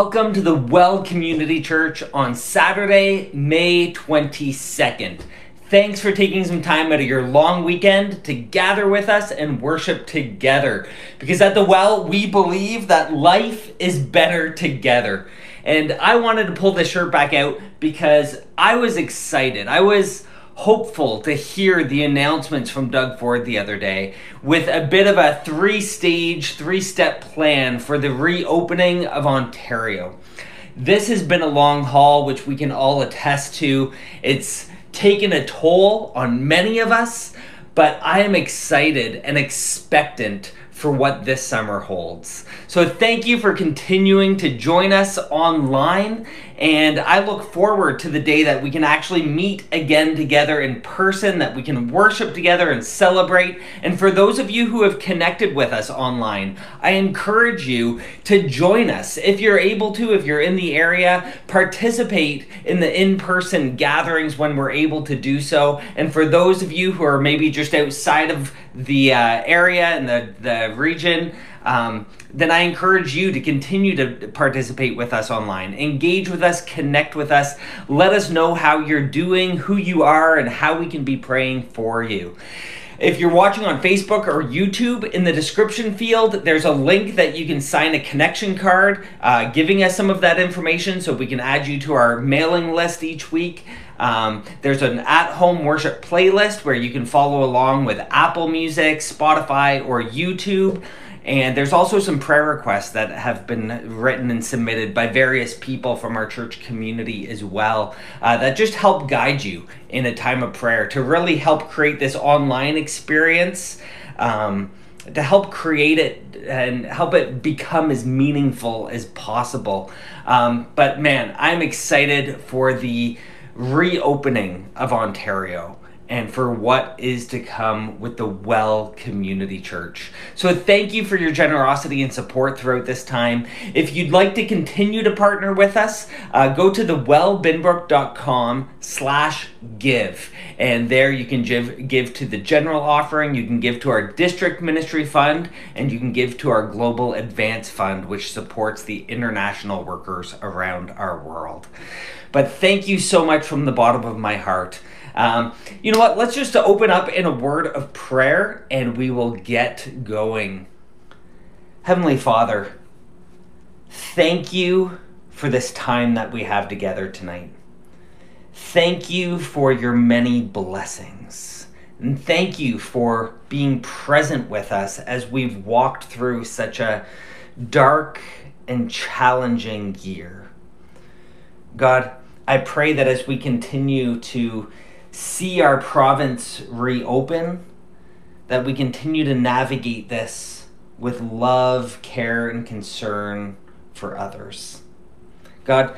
Welcome to the Well Community Church on Saturday, May 22nd. Thanks for taking some time out of your long weekend to gather with us and worship together. Because at the Well, we believe that life is better together. And I wanted to pull this shirt back out because I was excited. I was hopeful to hear the announcements from Doug Ford the other day with a bit of a three stage, three step plan for the reopening of Ontario. This has been a long haul, which we can all attest to. It's taken a toll on many of us, but I am excited and expectant for what this summer holds. So, thank you for continuing to join us online and I look forward to the day that we can actually meet again together in person, that we can worship together and celebrate. And for those of you who have connected with us online, I encourage you to join us. If you're able to, if you're in the area, participate in the in person gatherings when we're able to do so. And for those of you who are maybe just outside of the uh, area and the, the region, um, then I encourage you to continue to participate with us online. Engage with us, connect with us, let us know how you're doing, who you are, and how we can be praying for you. If you're watching on Facebook or YouTube, in the description field, there's a link that you can sign a connection card uh, giving us some of that information so we can add you to our mailing list each week. Um, there's an at home worship playlist where you can follow along with Apple Music, Spotify, or YouTube. And there's also some prayer requests that have been written and submitted by various people from our church community as well uh, that just help guide you in a time of prayer to really help create this online experience. Um, to help create it and help it become as meaningful as possible. Um, but man, I'm excited for the reopening of Ontario and for what is to come with the Well Community Church. So thank you for your generosity and support throughout this time. If you'd like to continue to partner with us, uh, go to thewellbinbrook.com slash give. And there you can give, give to the general offering, you can give to our district ministry fund, and you can give to our global advance fund, which supports the international workers around our world. But thank you so much from the bottom of my heart. Um, you know what? Let's just open up in a word of prayer and we will get going. Heavenly Father, thank you for this time that we have together tonight. Thank you for your many blessings. And thank you for being present with us as we've walked through such a dark and challenging year. God, I pray that as we continue to see our province reopen, that we continue to navigate this with love, care, and concern for others. God,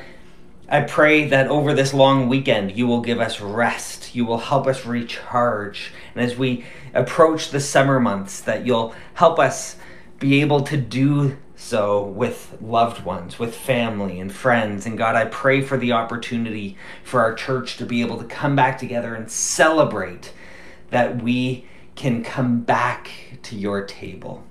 I pray that over this long weekend, you will give us rest. You will help us recharge. And as we approach the summer months, that you'll help us be able to do so with loved ones, with family and friends. And God, I pray for the opportunity for our church to be able to come back together and celebrate that we can come back to your table.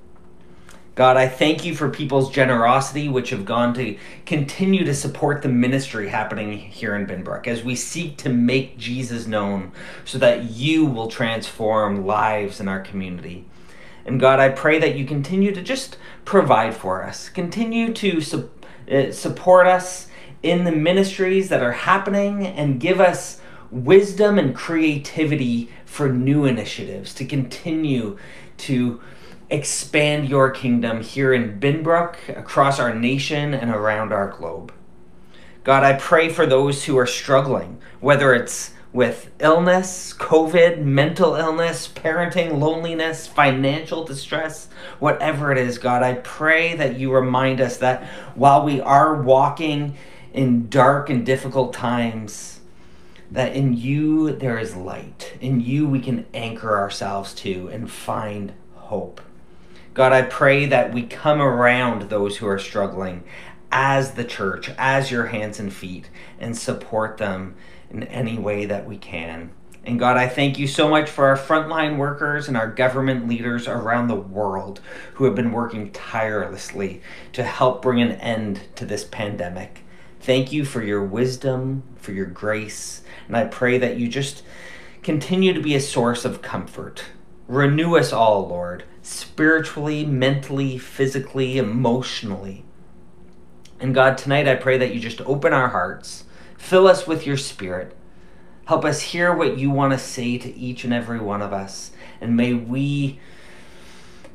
God, I thank you for people's generosity, which have gone to continue to support the ministry happening here in Binbrook as we seek to make Jesus known so that you will transform lives in our community. And God, I pray that you continue to just provide for us, continue to su- uh, support us in the ministries that are happening, and give us wisdom and creativity for new initiatives to continue to expand your kingdom here in Binbrook, across our nation, and around our globe. God, I pray for those who are struggling, whether it's with illness, COVID, mental illness, parenting, loneliness, financial distress, whatever it is, God, I pray that you remind us that while we are walking in dark and difficult times, that in you there is light. In you we can anchor ourselves to and find hope. God, I pray that we come around those who are struggling as the church, as your hands and feet, and support them in any way that we can. And God, I thank you so much for our frontline workers and our government leaders around the world who have been working tirelessly to help bring an end to this pandemic. Thank you for your wisdom, for your grace, and I pray that you just continue to be a source of comfort. Renew us all, Lord, spiritually, mentally, physically, emotionally. And God, tonight I pray that you just open our hearts, fill us with your spirit Help us hear what you want to say to each and every one of us. And may we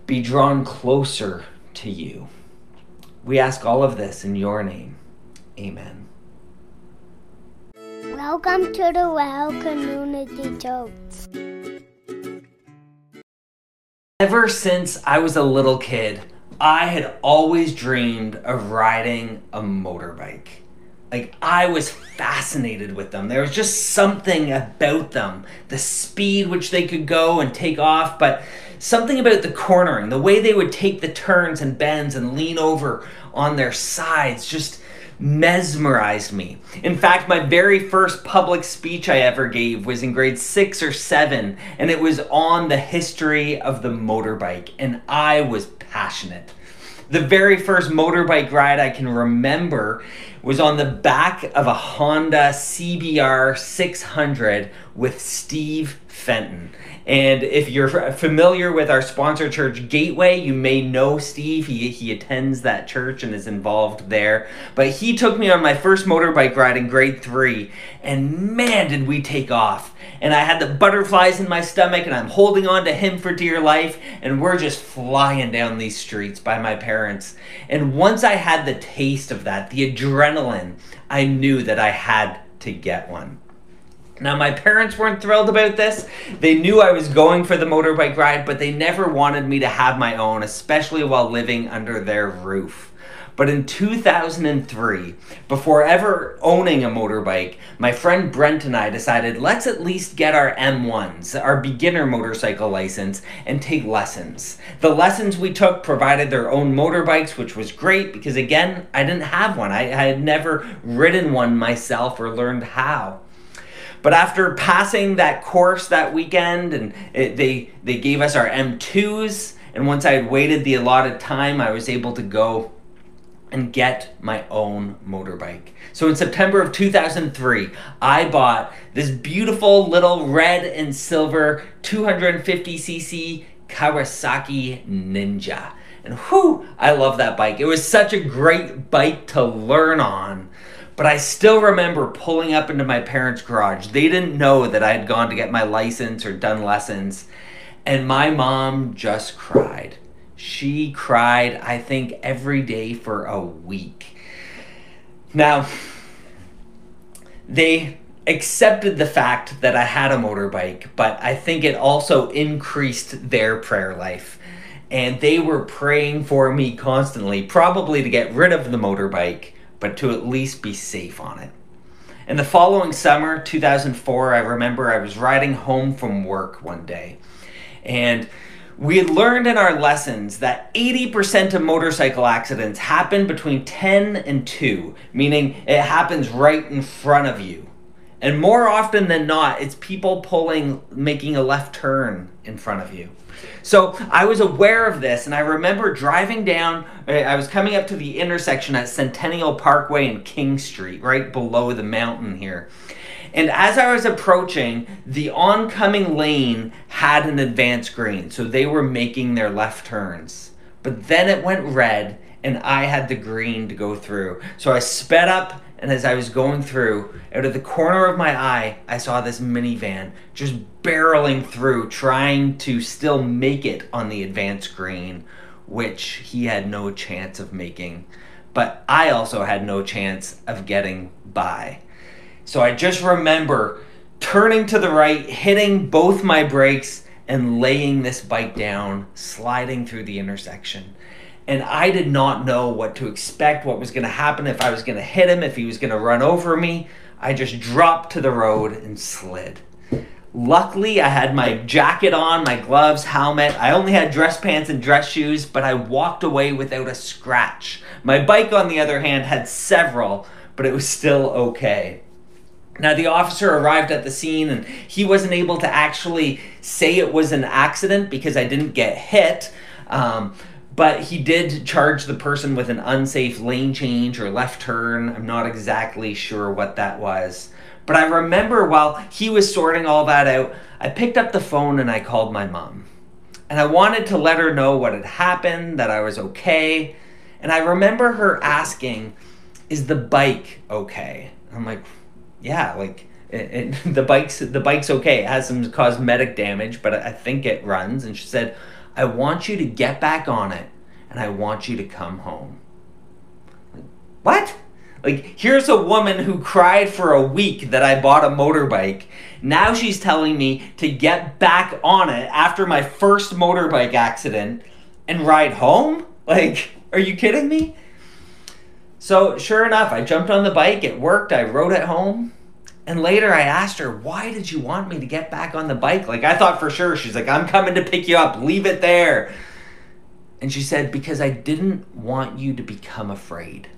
be drawn closer to you. We ask all of this in your name. Amen. Welcome to the Well Community Church. Ever since I was a little kid, I had always dreamed of riding a motorbike like I was fascinated with them. There was just something about them, the speed which they could go and take off, but something about the cornering, the way they would take the turns and bends and lean over on their sides just mesmerized me. In fact, my very first public speech I ever gave was in grade 6 or 7 and it was on the history of the motorbike and I was passionate. The very first motorbike ride I can remember was on the back of a Honda CBR 600 with Steve Fenton. And if you're familiar with our sponsor church Gateway, you may know Steve. He, he attends that church and is involved there. But he took me on my first motorbike ride in grade three, and man, did we take off. And I had the butterflies in my stomach, and I'm holding on to him for dear life, and we're just flying down these streets by my parents. And once I had the taste of that, the adrenaline, I knew that I had to get one. Now, my parents weren't thrilled about this. They knew I was going for the motorbike ride, but they never wanted me to have my own, especially while living under their roof. But in 2003, before ever owning a motorbike, my friend Brent and I decided let's at least get our M1s, our beginner motorcycle license, and take lessons. The lessons we took provided their own motorbikes, which was great because, again, I didn't have one. I, I had never ridden one myself or learned how. But after passing that course that weekend, and it, they they gave us our M2s, and once I had waited the allotted time, I was able to go and get my own motorbike. So in September of 2003, I bought this beautiful little red and silver 250cc Kawasaki Ninja. And whew, I love that bike. It was such a great bike to learn on but I still remember pulling up into my parents' garage. They didn't know that I had gone to get my license or done lessons. And my mom just cried. She cried, I think, every day for a week. Now, they accepted the fact that I had a motorbike, but I think it also increased their prayer life. And they were praying for me constantly, probably to get rid of the motorbike but to at least be safe on it. In the following summer, 2004, I remember I was riding home from work one day, and we had learned in our lessons that 80% of motorcycle accidents happen between 10 and 2, meaning it happens right in front of you. And more often than not, it's people pulling, making a left turn in front of you. So I was aware of this, and I remember driving down. Uh, I was coming up to the intersection at Centennial Parkway and King Street, right below the mountain here. And as I was approaching, the oncoming lane had an advance green, so they were making their left turns. But then it went red, and I had the green to go through. So I sped up and as I was going through, out of the corner of my eye, I saw this minivan just barreling through, trying to still make it on the advance green, which he had no chance of making. But I also had no chance of getting by. So I just remember turning to the right, hitting both my brakes, and laying this bike down, sliding through the intersection and I did not know what to expect, what was going to happen, if I was going to hit him, if he was going to run over me. I just dropped to the road and slid. Luckily, I had my jacket on, my gloves, helmet. I only had dress pants and dress shoes, but I walked away without a scratch. My bike, on the other hand, had several, but it was still okay. Now, the officer arrived at the scene and he wasn't able to actually say it was an accident because I didn't get hit. Um, but he did charge the person with an unsafe lane change or left turn. I'm not exactly sure what that was. But I remember while he was sorting all that out, I picked up the phone and I called my mom. And I wanted to let her know what had happened, that I was okay. And I remember her asking, Is the bike okay? I'm like, Yeah, like it, it, the bike's the bike's okay. It has some cosmetic damage, but I think it runs. And she said, I want you to get back on it and I want you to come home. What? Like, here's a woman who cried for a week that I bought a motorbike. Now she's telling me to get back on it after my first motorbike accident and ride home? Like, are you kidding me? So, sure enough, I jumped on the bike. It worked. I rode it home. And later I asked her, why did you want me to get back on the bike? Like, I thought for sure. She's like, I'm coming to pick you up. Leave it there. And she said, because I didn't want you to become afraid.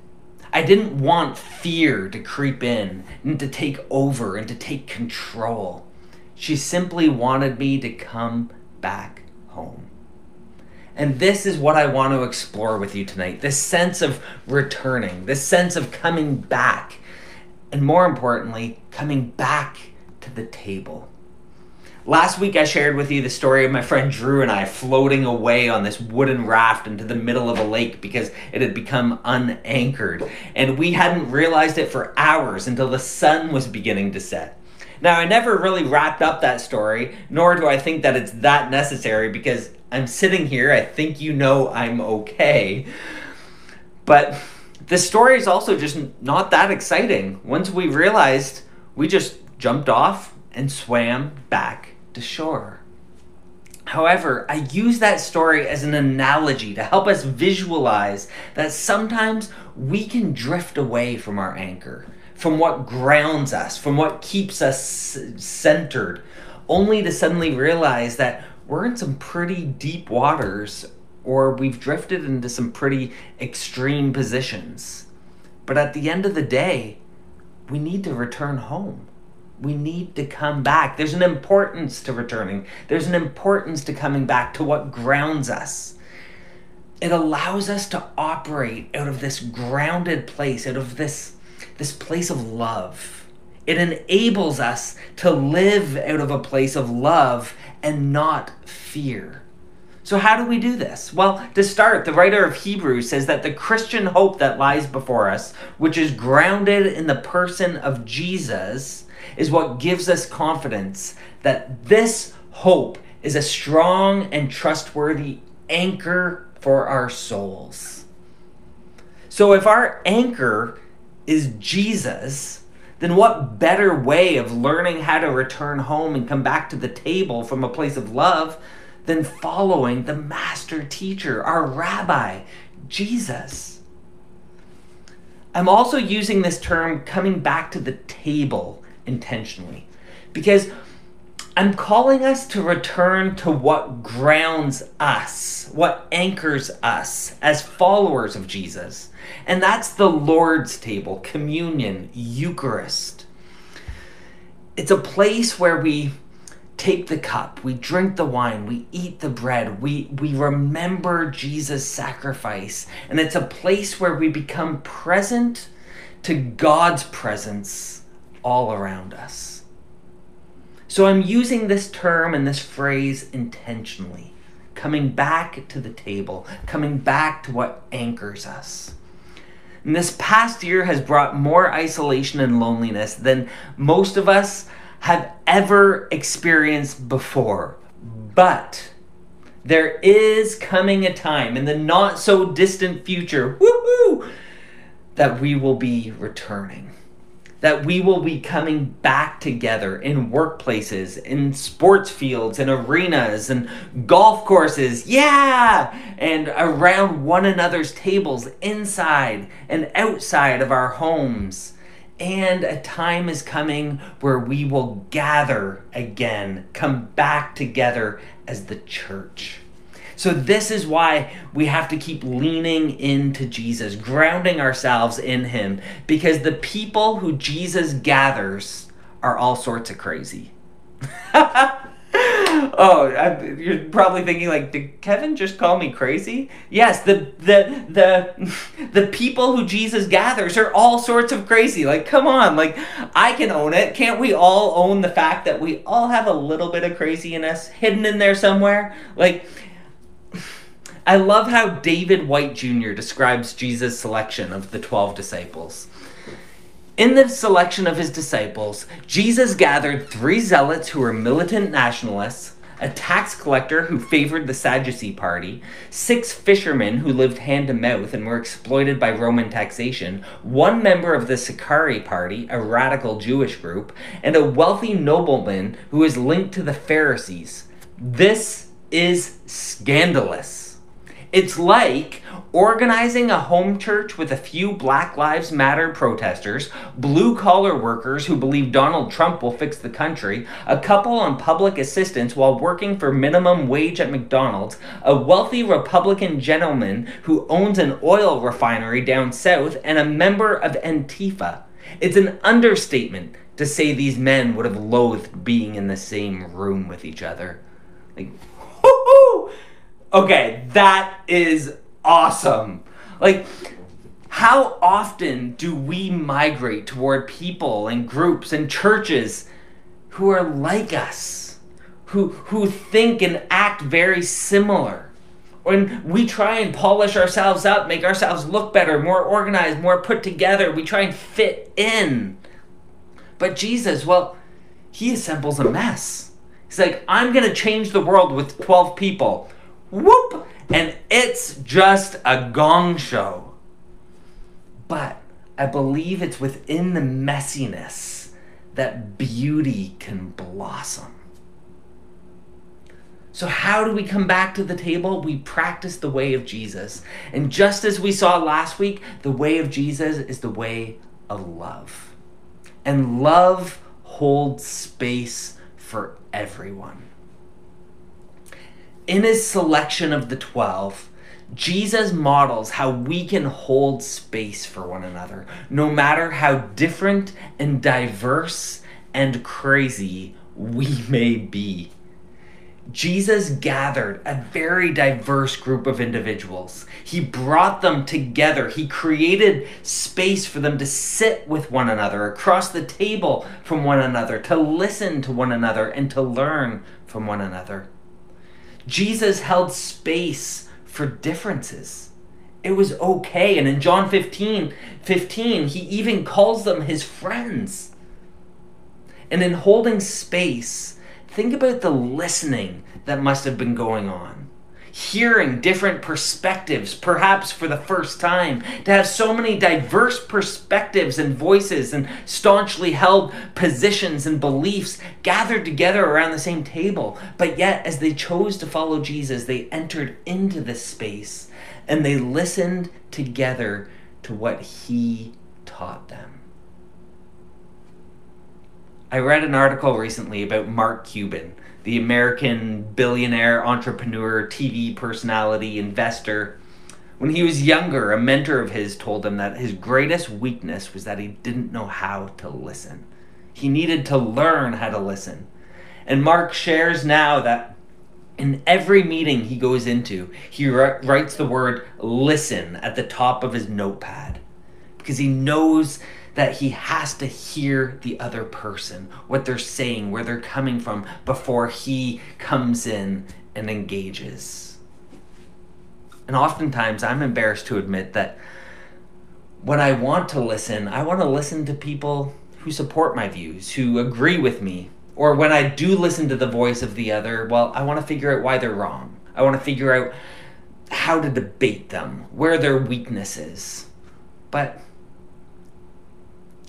I didn't want fear to creep in and to take over and to take control. She simply wanted me to come back home. And this is what I want to explore with you tonight this sense of returning, this sense of coming back and more importantly, coming back to the table. Last week, I shared with you the story of my friend Drew and I floating away on this wooden raft into the middle of a lake because it had become unanchored. And we hadn't realized it for hours until the sun was beginning to set. Now, I never really wrapped up that story, nor do I think that it's that necessary because I'm sitting here. I think you know I'm okay. But the story is also just not that exciting. Once we realized, we just jumped off and swam back to shore. However, I use that story as an analogy to help us visualize that sometimes we can drift away from our anchor, from what grounds us, from what keeps us centered, only to suddenly realize that we're in some pretty deep waters or we've drifted into some pretty extreme positions. But at the end of the day, we need to return home. We need to come back. There's an importance to returning, there's an importance to coming back to what grounds us. It allows us to operate out of this grounded place, out of this, this place of love. It enables us to live out of a place of love and not fear. So, how do we do this? Well, to start, the writer of Hebrews says that the Christian hope that lies before us, which is grounded in the person of Jesus, is what gives us confidence that this hope is a strong and trustworthy anchor for our souls. So, if our anchor is Jesus, then what better way of learning how to return home and come back to the table from a place of love than following the master teacher, our rabbi, Jesus. I'm also using this term coming back to the table intentionally because I'm calling us to return to what grounds us, what anchors us as followers of Jesus. And that's the Lord's table, communion, Eucharist. It's a place where we take the cup, we drink the wine, we eat the bread, we, we remember Jesus' sacrifice. And it's a place where we become present to God's presence all around us. So I'm using this term and this phrase intentionally, coming back to the table, coming back to what anchors us. And this past year has brought more isolation and loneliness than most of us have ever experienced before. But there is coming a time in the not so distant future, that we will be returning. That we will be coming back together in workplaces, in sports fields, in arenas, and golf courses, yeah! And around one another's tables, inside and outside of our homes and a time is coming where we will gather again, come back together as the church. So, this is why we have to keep leaning into Jesus, grounding ourselves in Him, because the people who Jesus gathers are all sorts of crazy. oh, I, you're probably thinking like, did Kevin just call me crazy? Yes, the the the the people who Jesus gathers are all sorts of crazy. Like, come on, like I can own it. Can't we all own the fact that we all have a little bit of crazy in us hidden in there somewhere? Like. I love how David White Jr. describes Jesus' selection of the 12 disciples. In the selection of his disciples, Jesus gathered three zealots who were militant nationalists, a tax collector who favored the Sadducee party, six fishermen who lived hand to mouth and were exploited by Roman taxation, one member of the Sicarii party, a radical Jewish group, and a wealthy nobleman who is linked to the Pharisees. This is scandalous. It's like organizing a home church with a few Black Lives Matter protesters, blue collar workers who believe Donald Trump will fix the country, a couple on public assistance while working for minimum wage at McDonald's, a wealthy Republican gentleman who owns an oil refinery down south, and a member of Antifa. It's an understatement to say these men would have loathed being in the same room with each other. Like, Okay, that is awesome. Like, how often do we migrate toward people and groups and churches who are like us, who, who think and act very similar? When we try and polish ourselves up, make ourselves look better, more organized, more put together, we try and fit in. But Jesus, well, he assembles a mess. He's like, I'm going to change the world with 12 people whoop, and it's just a gong show. But I believe it's within the messiness that beauty can blossom. So, how do we come back to the table? We practice the way of Jesus. And just as we saw last week, the way of Jesus is the way of love. And love holds space for everyone in his selection of the 12, Jesus models how we can hold space for one another, no matter how different and diverse and crazy we may be. Jesus gathered a very diverse group of individuals. He brought them together. He created space for them to sit with one another, across the table from one another, to listen to one another, and to learn from one another. Jesus held space for differences. It was okay. And in John 15, 15, he even calls them his friends. And in holding space, think about the listening that must have been going on hearing different perspectives, perhaps for the first time, to have so many diverse perspectives and voices and staunchly held positions and beliefs gathered together around the same table. But yet, as they chose to follow Jesus, they entered into this space and they listened together to what he taught them. I read an article recently about Mark Cuban the American billionaire, entrepreneur, TV personality, investor. When he was younger, a mentor of his told him that his greatest weakness was that he didn't know how to listen. He needed to learn how to listen. And Mark shares now that in every meeting he goes into, he writes the word listen at the top of his notepad because he knows that he has to hear the other person, what they're saying, where they're coming from, before he comes in and engages. And oftentimes, I'm embarrassed to admit that when I want to listen, I want to listen to people who support my views, who agree with me. Or when I do listen to the voice of the other, well, I want to figure out why they're wrong. I want to figure out how to debate them, where their weakness is. But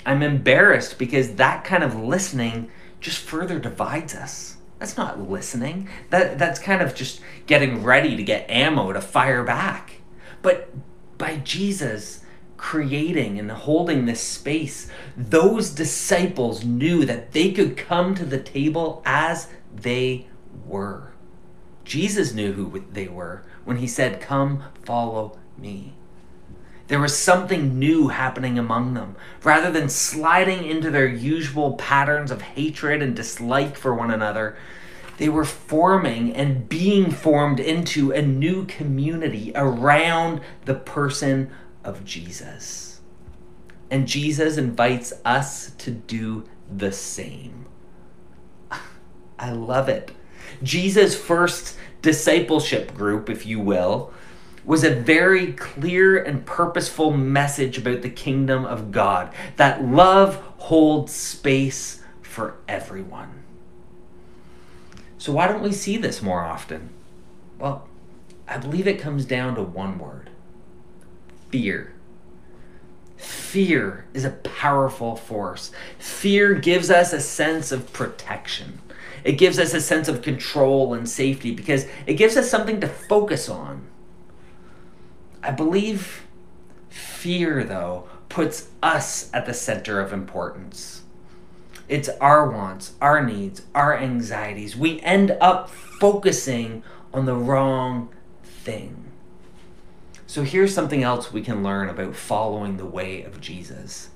I'm embarrassed because that kind of listening just further divides us. That's not listening. That that's kind of just getting ready to get ammo to fire back. But by Jesus creating and holding this space, those disciples knew that they could come to the table as they were. Jesus knew who they were when he said, "Come, follow me." There was something new happening among them. Rather than sliding into their usual patterns of hatred and dislike for one another, they were forming and being formed into a new community around the person of Jesus. And Jesus invites us to do the same. I love it. Jesus' first discipleship group, if you will, was a very clear and purposeful message about the kingdom of God that love holds space for everyone. So, why don't we see this more often? Well, I believe it comes down to one word fear. Fear is a powerful force. Fear gives us a sense of protection. It gives us a sense of control and safety because it gives us something to focus on. I believe fear, though, puts us at the center of importance. It's our wants, our needs, our anxieties. We end up focusing on the wrong thing. So here's something else we can learn about following the way of Jesus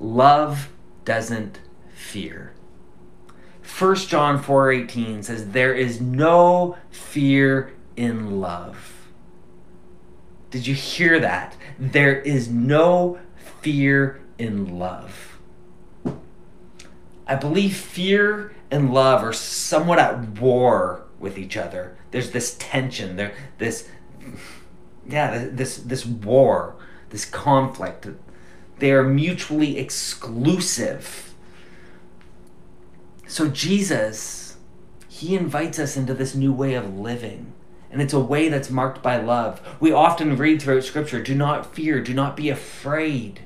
love doesn't fear. 1 John 4:18 says there is no fear in love. Did you hear that? There is no fear in love. I believe fear and love are somewhat at war with each other. There's this tension, there this yeah, this this war, this conflict. They are mutually exclusive. So Jesus, he invites us into this new way of living. And it's a way that's marked by love. We often read throughout Scripture do not fear, do not be afraid.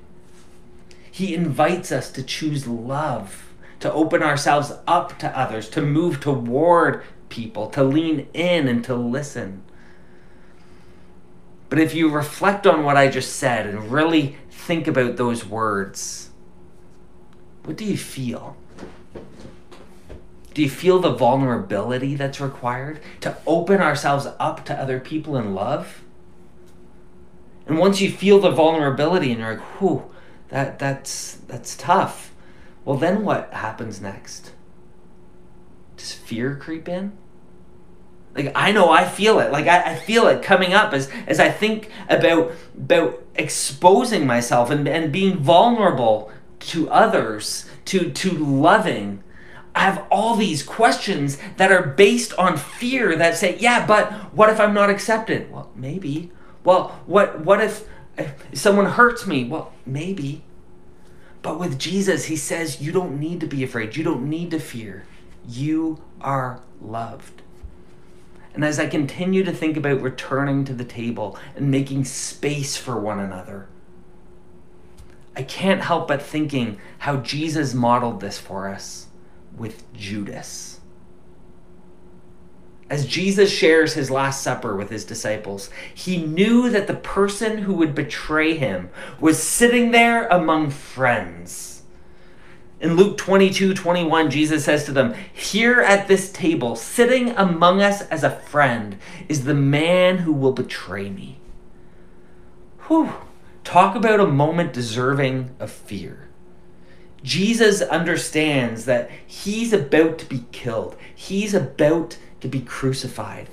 He invites us to choose love, to open ourselves up to others, to move toward people, to lean in and to listen. But if you reflect on what I just said and really think about those words, what do you feel? Do you feel the vulnerability that's required to open ourselves up to other people in love? And once you feel the vulnerability and you're like, whew, that, that's, that's tough. Well, then what happens next? Does fear creep in? Like I know I feel it. Like I, I feel it coming up as, as I think about about exposing myself and, and being vulnerable to others, to to loving I have all these questions that are based on fear that say, yeah, but what if I'm not accepted? Well, maybe. Well, what what if, someone hurts me? Well, maybe. But with Jesus, he says you don't need to be afraid. You don't need to fear. You are loved. And as I continue to think about returning to the table and making space for one another, I can't help but thinking how Jesus modeled this for us with Judas. As Jesus shares his Last Supper with his disciples, he knew that the person who would betray him was sitting there among friends. In Luke 22 21, Jesus says to them, Here at this table, sitting among us as a friend, is the man who will betray me. Whew. Talk about a moment deserving of fear. Jesus understands that he's about to be killed, he's about to be crucified.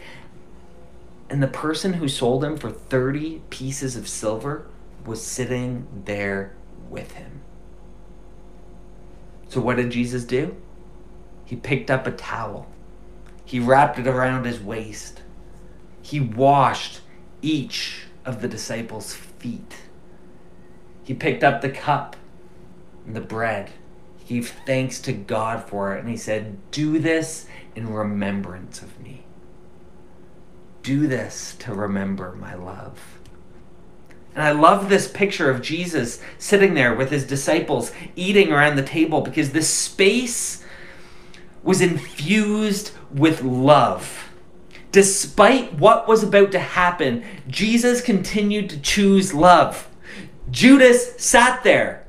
And the person who sold him for 30 pieces of silver was sitting there with him. So, what did Jesus do? He picked up a towel, he wrapped it around his waist, he washed each of the disciples' feet. He picked up the cup the bread. He gave thanks to God for it, and he said, Do this in remembrance of me. Do this to remember my love. And I love this picture of Jesus sitting there with his disciples eating around the table because this space was infused with love. Despite what was about to happen, Jesus continued to choose love. Judas sat there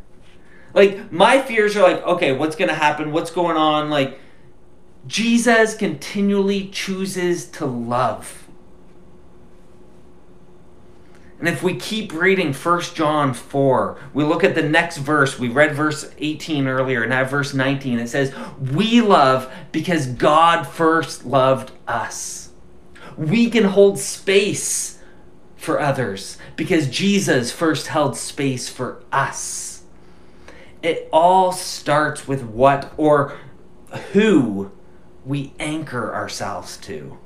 like my fears are like, okay, what's going to happen? What's going on? Like Jesus continually chooses to love. And if we keep reading 1 John 4, we look at the next verse. We read verse 18 earlier, and now verse 19. It says, We love because God first loved us. We can hold space for others because Jesus first held space for us. It all starts with what or who we anchor ourselves to.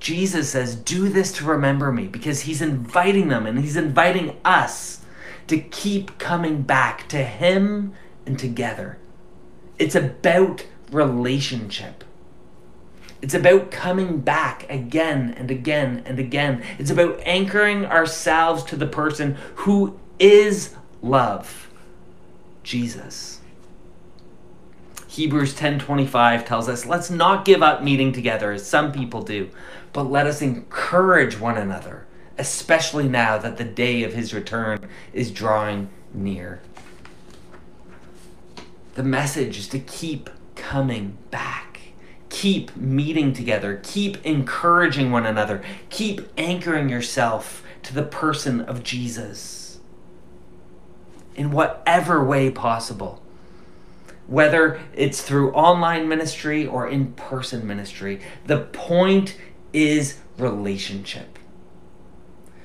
Jesus says, Do this to remember me because he's inviting them and he's inviting us to keep coming back to him and together. It's about relationship. It's about coming back again and again and again. It's about anchoring ourselves to the person who is love, Jesus. Hebrews 10:25 tells us, "Let's not give up meeting together as some people do, but let us encourage one another, especially now that the day of his return is drawing near." The message is to keep coming back. Keep meeting together. Keep encouraging one another. Keep anchoring yourself to the person of Jesus in whatever way possible whether it's through online ministry or in person ministry. The point is relationship.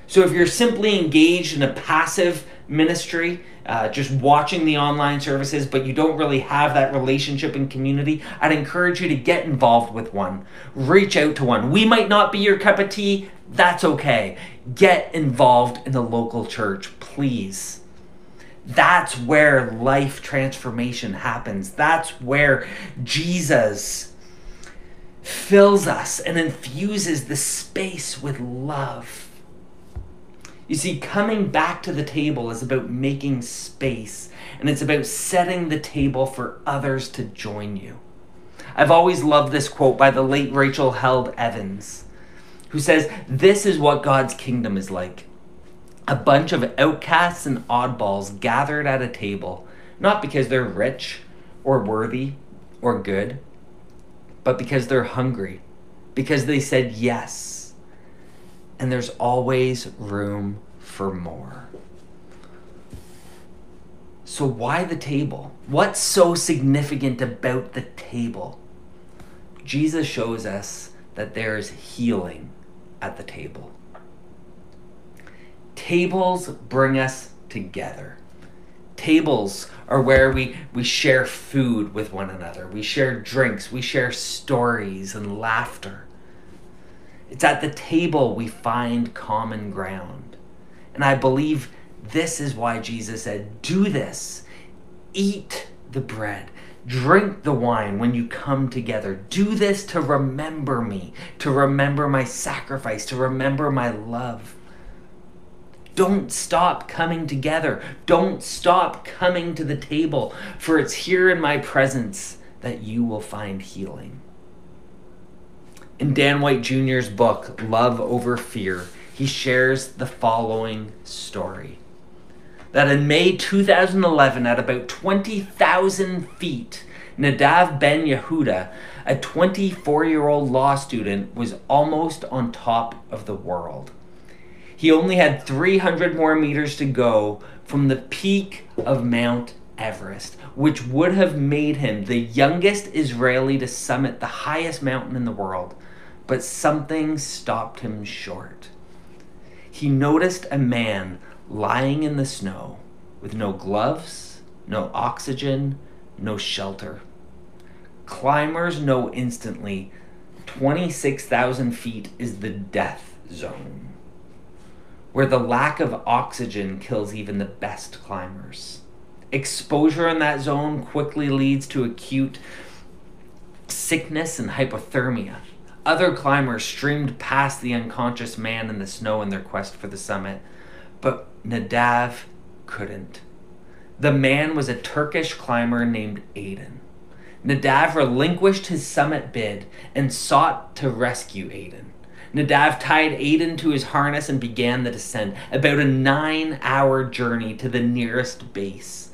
So if you're simply engaged in a passive ministry, uh, just watching the online services, but you don't really have that relationship and community, I'd encourage you to get involved with one. Reach out to one. We might not be your cup of tea, that's okay. Get involved in the local church, please. That's where life transformation happens. That's where Jesus fills us and infuses the space with love. You see, coming back to the table is about making space, and it's about setting the table for others to join you. I've always loved this quote by the late Rachel Held Evans, who says, This is what God's kingdom is like a bunch of outcasts and oddballs gathered at a table, not because they're rich or worthy or good, but because they're hungry, because they said yes. And there's always room for more. So, why the table? What's so significant about the table? Jesus shows us that there is healing at the table. Tables bring us together. Tables are where we, we share food with one another. We share drinks. We share stories and laughter. It's at the table we find common ground. And I believe this is why Jesus said, Do this. Eat the bread. Drink the wine when you come together. Do this to remember me, to remember my sacrifice, to remember my love. Don't stop coming together. Don't stop coming to the table, for it's here in my presence that you will find healing. In Dan White Jr.'s book, Love Over Fear, he shares the following story that in May 2011, at about 20,000 feet, Nadav Ben Yehuda, a 24 year old law student, was almost on top of the world. He only had 300 more meters to go from the peak of Mount Everest, which would have made him the youngest Israeli to summit the highest mountain in the world. But something stopped him short. He noticed a man lying in the snow with no gloves, no oxygen, no shelter. Climbers know instantly 26,000 feet is the death zone where the lack of oxygen kills even the best climbers. Exposure in that zone quickly leads to acute sickness and hypothermia. Other climbers streamed past the unconscious man in the snow in their quest for the summit, but Nadav couldn't. The man was a Turkish climber named Aydin. Nadav relinquished his summit bid and sought to rescue Aydin. Nadav tied Aydin to his harness and began the descent, about a nine hour journey to the nearest base.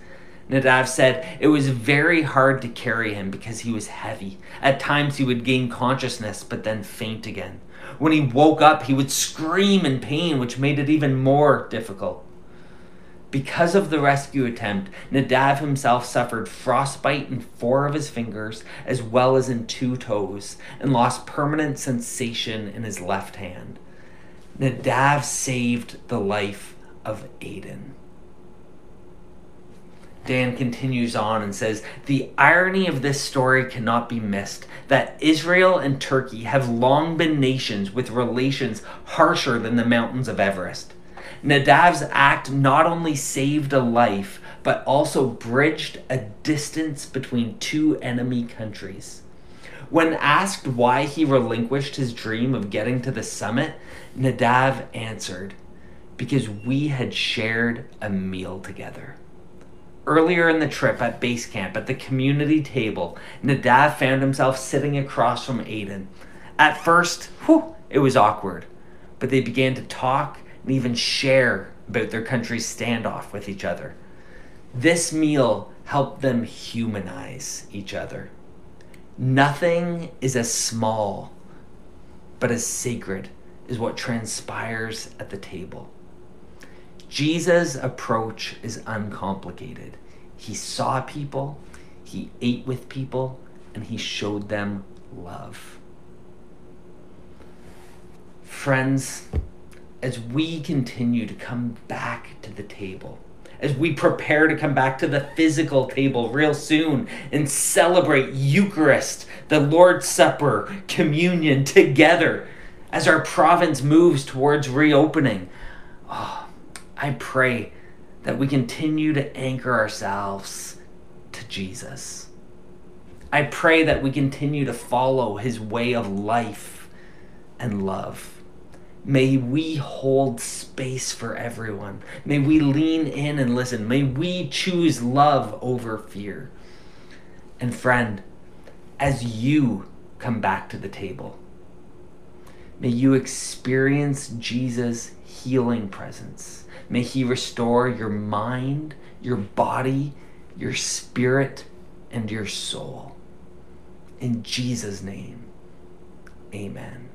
Nadav said it was very hard to carry him because he was heavy. At times he would gain consciousness but then faint again. When he woke up, he would scream in pain, which made it even more difficult. Because of the rescue attempt, Nadav himself suffered frostbite in four of his fingers as well as in two toes and lost permanent sensation in his left hand. Nadav saved the life of Aydin. Dan continues on and says, The irony of this story cannot be missed that Israel and Turkey have long been nations with relations harsher than the mountains of Everest. Nadav's act not only saved a life, but also bridged a distance between two enemy countries. When asked why he relinquished his dream of getting to the summit, Nadav answered, Because we had shared a meal together. Earlier in the trip at base camp at the community table, Nadav found himself sitting across from Aydin. At first, whew, it was awkward, but they began to talk and even share about their country's standoff with each other. This meal helped them humanize each other. Nothing is as small, but as sacred is what transpires at the table. Jesus' approach is uncomplicated. He saw people, he ate with people, and he showed them love. Friends, as we continue to come back to the table, as we prepare to come back to the physical table real soon and celebrate Eucharist, the Lord's Supper, communion together, as our province moves towards reopening. Oh, I pray that we continue to anchor ourselves to Jesus. I pray that we continue to follow his way of life and love. May we hold space for everyone. May we lean in and listen. May we choose love over fear. And friend, as you come back to the table, may you experience Jesus' healing presence. May He restore your mind, your body, your spirit, and your soul. In Jesus' name, amen.